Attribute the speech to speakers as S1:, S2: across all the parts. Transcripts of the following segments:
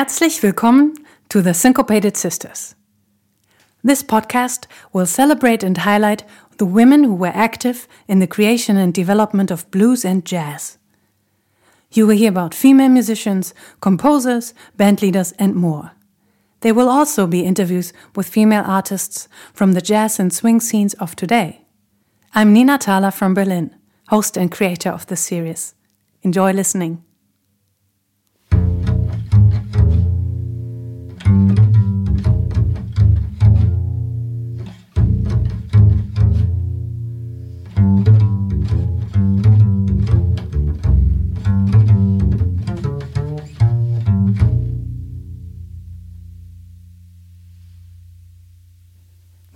S1: Herzlich willkommen to the Syncopated Sisters. This podcast will celebrate and highlight the women who were active in the creation and development of blues and jazz. You will hear about female musicians, composers, band leaders, and more. There will also be interviews with female artists from the jazz and swing scenes of today. I'm Nina Thaler from Berlin, host and creator of this series. Enjoy listening.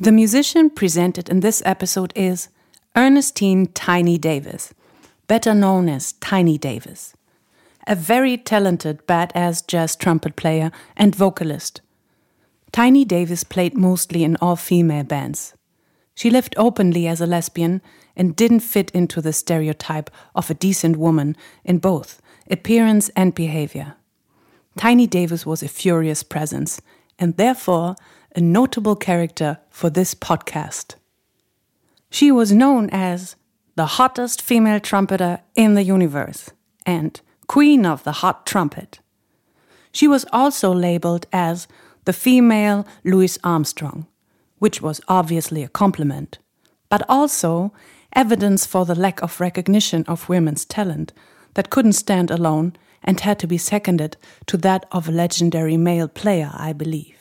S1: The musician presented in this episode is Ernestine Tiny Davis, better known as Tiny Davis, a very talented badass jazz trumpet player and vocalist. Tiny Davis played mostly in all female bands. She lived openly as a lesbian and didn't fit into the stereotype of a decent woman in both appearance and behavior. Tiny Davis was a furious presence and therefore a notable character for this podcast. She was known as the hottest female trumpeter in the universe and Queen of the Hot Trumpet. She was also labeled as the female Louis Armstrong, which was obviously a compliment, but also evidence for the lack of recognition of women's talent that couldn't stand alone and had to be seconded to that of a legendary male player, I believe.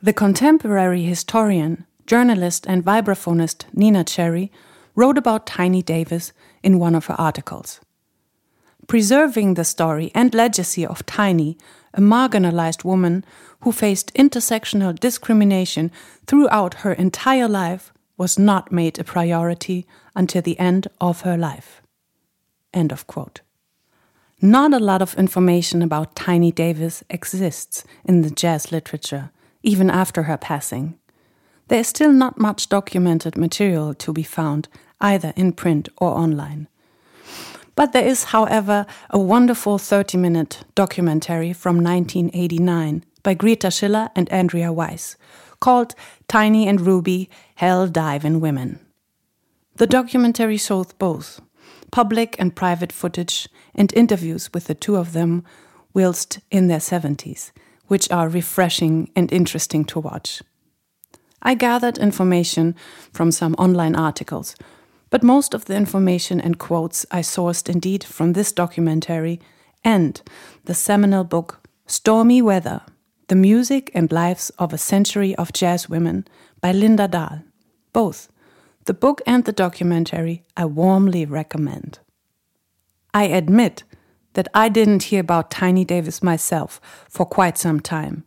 S1: The contemporary historian, journalist, and vibraphonist Nina Cherry wrote about Tiny Davis in one of her articles. Preserving the story and legacy of Tiny, a marginalized woman who faced intersectional discrimination throughout her entire life, was not made a priority until the end of her life. End of quote. Not a lot of information about Tiny Davis exists in the jazz literature even after her passing. There is still not much documented material to be found, either in print or online. But there is, however, a wonderful 30 minute documentary from 1989 by Greta Schiller and Andrea Weiss called Tiny and Ruby Hell Diving Women. The documentary shows both public and private footage and interviews with the two of them whilst in their 70s which are refreshing and interesting to watch. I gathered information from some online articles, but most of the information and quotes I sourced indeed from this documentary and the seminal book Stormy Weather The Music and Lives of a Century of Jazz Women by Linda Dahl. Both the book and the documentary I warmly recommend. I admit that I didn't hear about Tiny Davis myself for quite some time.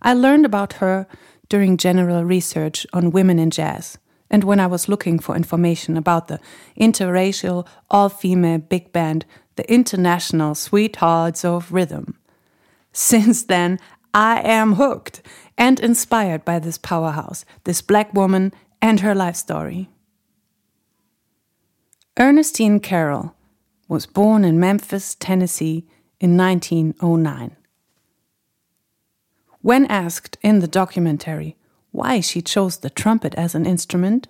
S1: I learned about her during general research on women in jazz and when I was looking for information about the interracial, all female big band, the International Sweethearts of Rhythm. Since then, I am hooked and inspired by this powerhouse, this black woman, and her life story. Ernestine Carroll was born in Memphis, Tennessee in 1909. When asked in the documentary why she chose the trumpet as an instrument,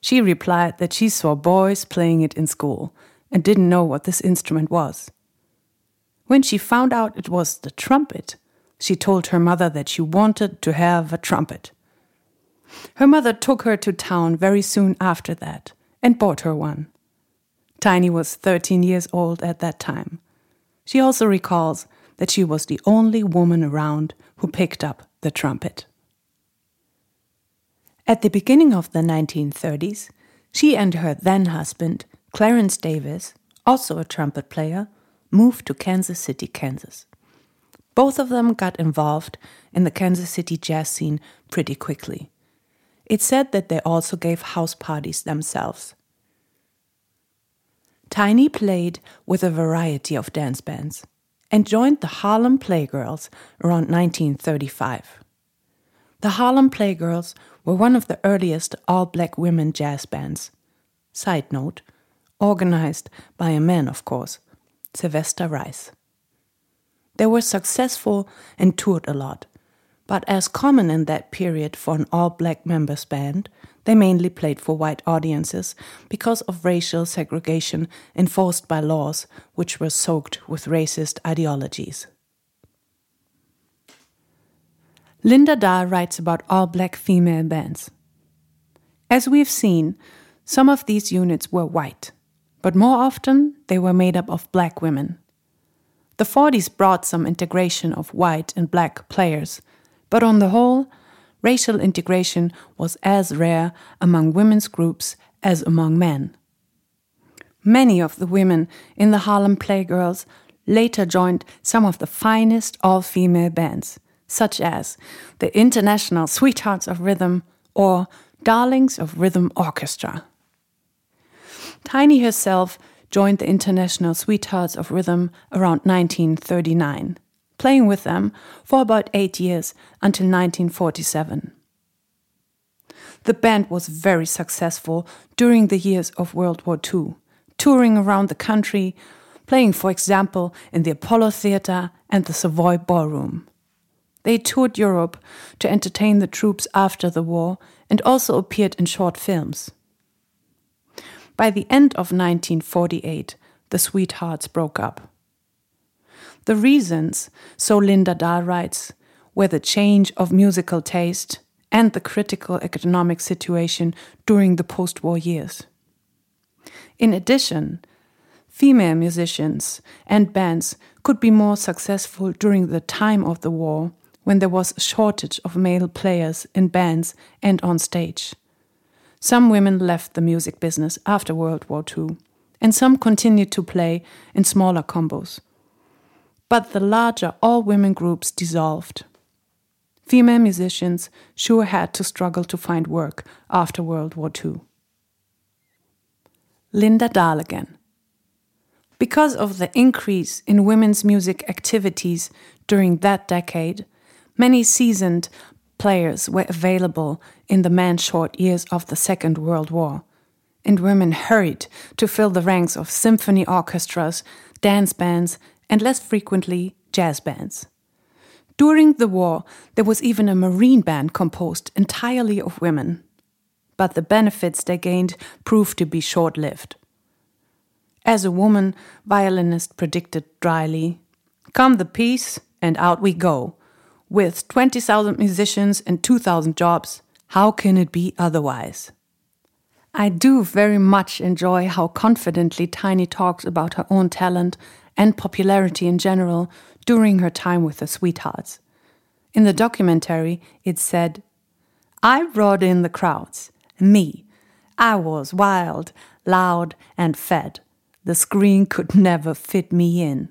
S1: she replied that she saw boys playing it in school and didn't know what this instrument was. When she found out it was the trumpet, she told her mother that she wanted to have a trumpet. Her mother took her to town very soon after that and bought her one. Tiny was 13 years old at that time. She also recalls that she was the only woman around who picked up the trumpet. At the beginning of the 1930s, she and her then husband, Clarence Davis, also a trumpet player, moved to Kansas City, Kansas. Both of them got involved in the Kansas City jazz scene pretty quickly. It's said that they also gave house parties themselves. Tiny played with a variety of dance bands and joined the Harlem Playgirls around 1935. The Harlem Playgirls were one of the earliest all black women jazz bands. Side note, organized by a man, of course, Sylvester Rice. They were successful and toured a lot. But as common in that period for an all black members band, they mainly played for white audiences because of racial segregation enforced by laws which were soaked with racist ideologies. Linda Dahl writes about all black female bands. As we've seen, some of these units were white, but more often they were made up of black women. The 40s brought some integration of white and black players but on the whole, racial integration was as rare among women's groups as among men. Many of the women in the Harlem Playgirls later joined some of the finest all female bands, such as the International Sweethearts of Rhythm or Darlings of Rhythm Orchestra. Tiny herself joined the International Sweethearts of Rhythm around 1939 playing with them for about eight years until 1947. The band was very successful during the years of World War II, touring around the country, playing, for example, in the Apollo Theatre and the Savoy Ballroom. They toured Europe to entertain the troops after the war and also appeared in short films. By the end of 1948, the Sweethearts broke up. The reasons, so Linda Dahl writes, were the change of musical taste and the critical economic situation during the post war years. In addition, female musicians and bands could be more successful during the time of the war when there was a shortage of male players in bands and on stage. Some women left the music business after World War II, and some continued to play in smaller combos but the larger all women groups dissolved. Female musicians sure had to struggle to find work after World War II. Linda Dahl again. Because of the increase in women's music activities during that decade, many seasoned players were available in the man short years of the Second World War, and women hurried to fill the ranks of symphony orchestras, dance bands, and less frequently, jazz bands. During the war, there was even a marine band composed entirely of women. But the benefits they gained proved to be short lived. As a woman, violinist predicted dryly Come the peace, and out we go. With 20,000 musicians and 2,000 jobs, how can it be otherwise? I do very much enjoy how confidently Tiny talks about her own talent and popularity in general during her time with the Sweethearts. In the documentary, it said, I brought in the crowds. Me. I was wild, loud, and fed. The screen could never fit me in.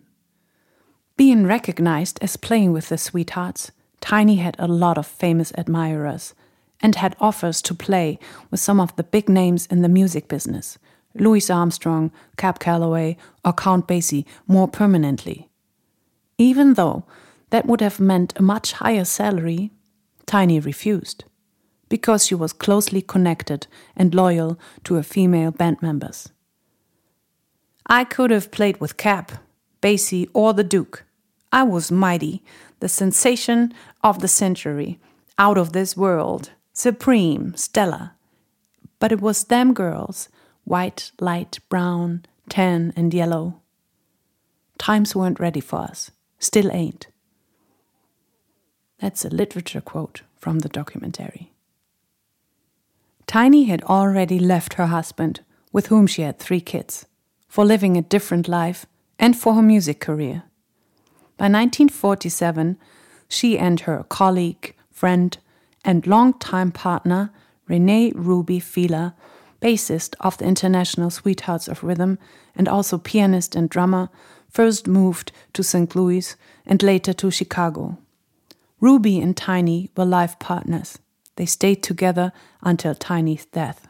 S1: Being recognized as playing with the Sweethearts, Tiny had a lot of famous admirers and had offers to play with some of the big names in the music business, Louis Armstrong, Cab Calloway, or Count Basie more permanently. Even though that would have meant a much higher salary, Tiny refused, because she was closely connected and loyal to her female band members. I could have played with Cab, Basie, or the Duke. I was mighty, the sensation of the century, out of this world, supreme, stellar. But it was them girls white, light, brown, tan, and yellow. Times weren't ready for us, still ain't. That's a literature quote from the documentary. Tiny had already left her husband, with whom she had three kids, for living a different life and for her music career. By 1947, she and her colleague, friend, and longtime partner, Renee Ruby Fieler, bassist of the International Sweethearts of Rhythm and also pianist and drummer, first moved to St. Louis and later to Chicago. Ruby and Tiny were life partners. They stayed together until Tiny's death.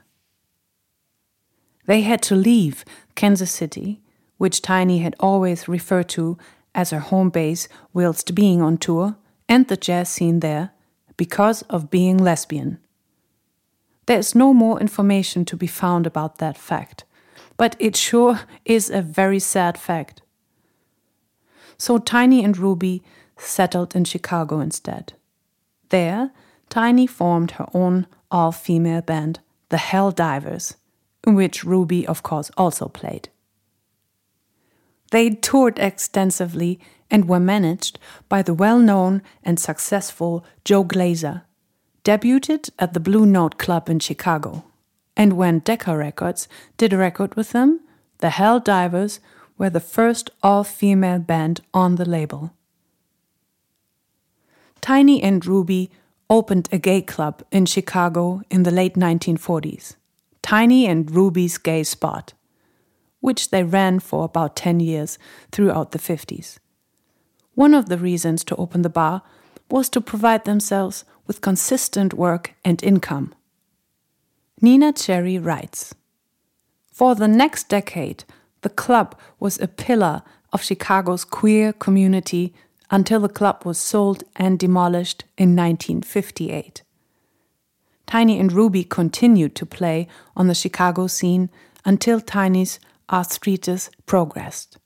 S1: They had to leave Kansas City, which Tiny had always referred to as her home base whilst being on tour, and the jazz scene there, because of being lesbian. There is no more information to be found about that fact, but it sure is a very sad fact. so Tiny and Ruby settled in Chicago instead. There, Tiny formed her own all female band, the Hell Divers, in which Ruby, of course, also played. They toured extensively and were managed by the well known and successful Joe Glaser, debuted at the Blue Note Club in Chicago. And when Decca Records did a record with them, the Hell Divers were the first all female band on the label. Tiny and Ruby opened a gay club in Chicago in the late 1940s, Tiny and Ruby's Gay Spot, which they ran for about 10 years throughout the 50s. One of the reasons to open the bar was to provide themselves with consistent work and income. Nina Cherry writes For the next decade, the club was a pillar of Chicago's queer community until the club was sold and demolished in 1958. Tiny and Ruby continued to play on the Chicago scene until Tiny's arthritis progressed.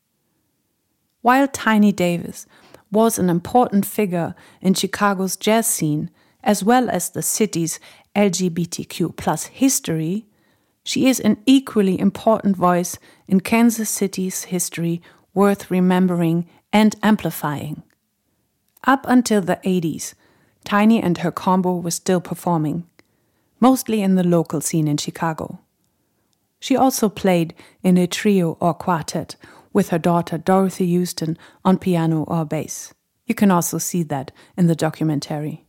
S1: While Tiny Davis was an important figure in Chicago's jazz scene, as well as the city's LGBTQ plus history, she is an equally important voice in Kansas City's history worth remembering and amplifying. Up until the 80s, Tiny and her combo were still performing, mostly in the local scene in Chicago. She also played in a trio or quartet with her daughter Dorothy Houston on piano or bass. You can also see that in the documentary.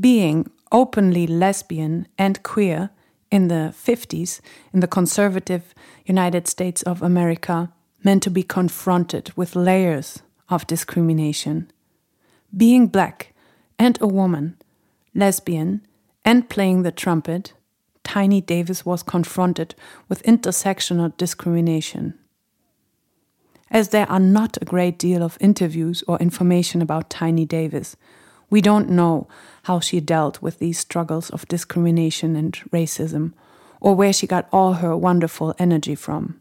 S1: Being openly lesbian and queer in the 50s in the conservative United States of America meant to be confronted with layers of discrimination. Being black and a woman, lesbian, and playing the trumpet Tiny Davis was confronted with intersectional discrimination. As there are not a great deal of interviews or information about Tiny Davis, we don't know how she dealt with these struggles of discrimination and racism, or where she got all her wonderful energy from.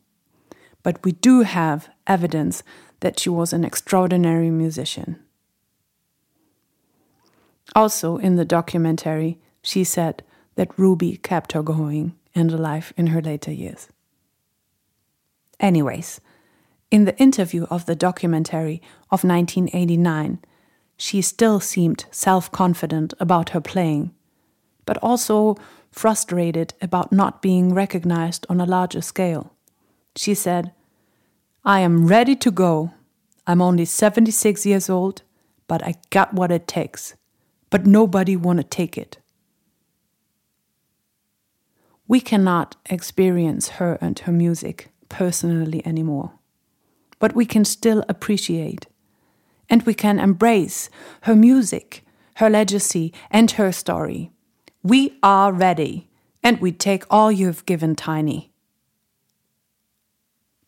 S1: But we do have evidence that she was an extraordinary musician. Also, in the documentary, she said, that Ruby kept her going and alive in her later years. Anyways, in the interview of the documentary of 1989, she still seemed self confident about her playing, but also frustrated about not being recognized on a larger scale. She said, I am ready to go. I'm only 76 years old, but I got what it takes. But nobody want to take it we cannot experience her and her music personally anymore. But we can still appreciate and we can embrace her music, her legacy, and her story. We are ready and we take all you've given Tiny.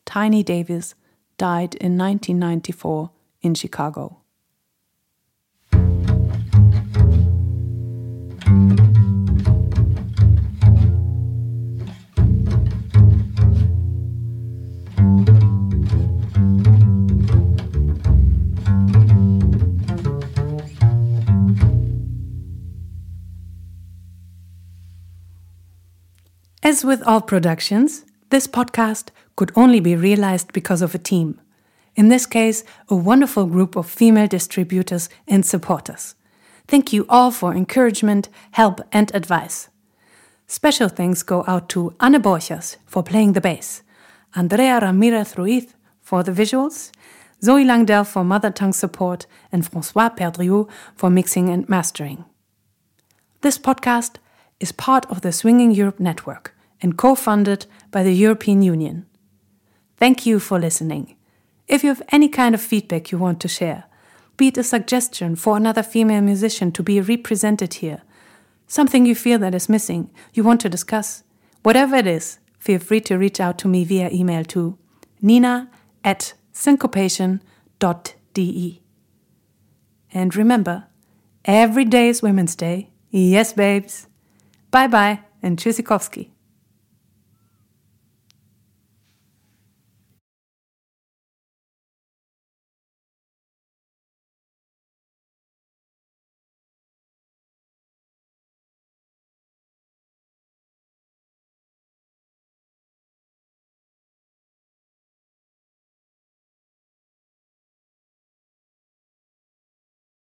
S1: Tiny Davis died in 1994 in Chicago. As with all productions, this podcast could only be realized because of a team. In this case, a wonderful group of female distributors and supporters. Thank you all for encouragement, help, and advice. Special thanks go out to Anne Borchers for playing the bass, Andrea Ramirez Ruiz for the visuals, Zoe Langdell for mother tongue support, and Francois Perdriau for mixing and mastering. This podcast is part of the Swinging Europe Network and co funded by the European Union. Thank you for listening. If you have any kind of feedback you want to share, be it a suggestion for another female musician to be represented here, something you feel that is missing, you want to discuss, whatever it is, feel free to reach out to me via email to nina at syncopation.de. And remember, every day is Women's Day. Yes, babes. Bye bye and Tschüssikowski.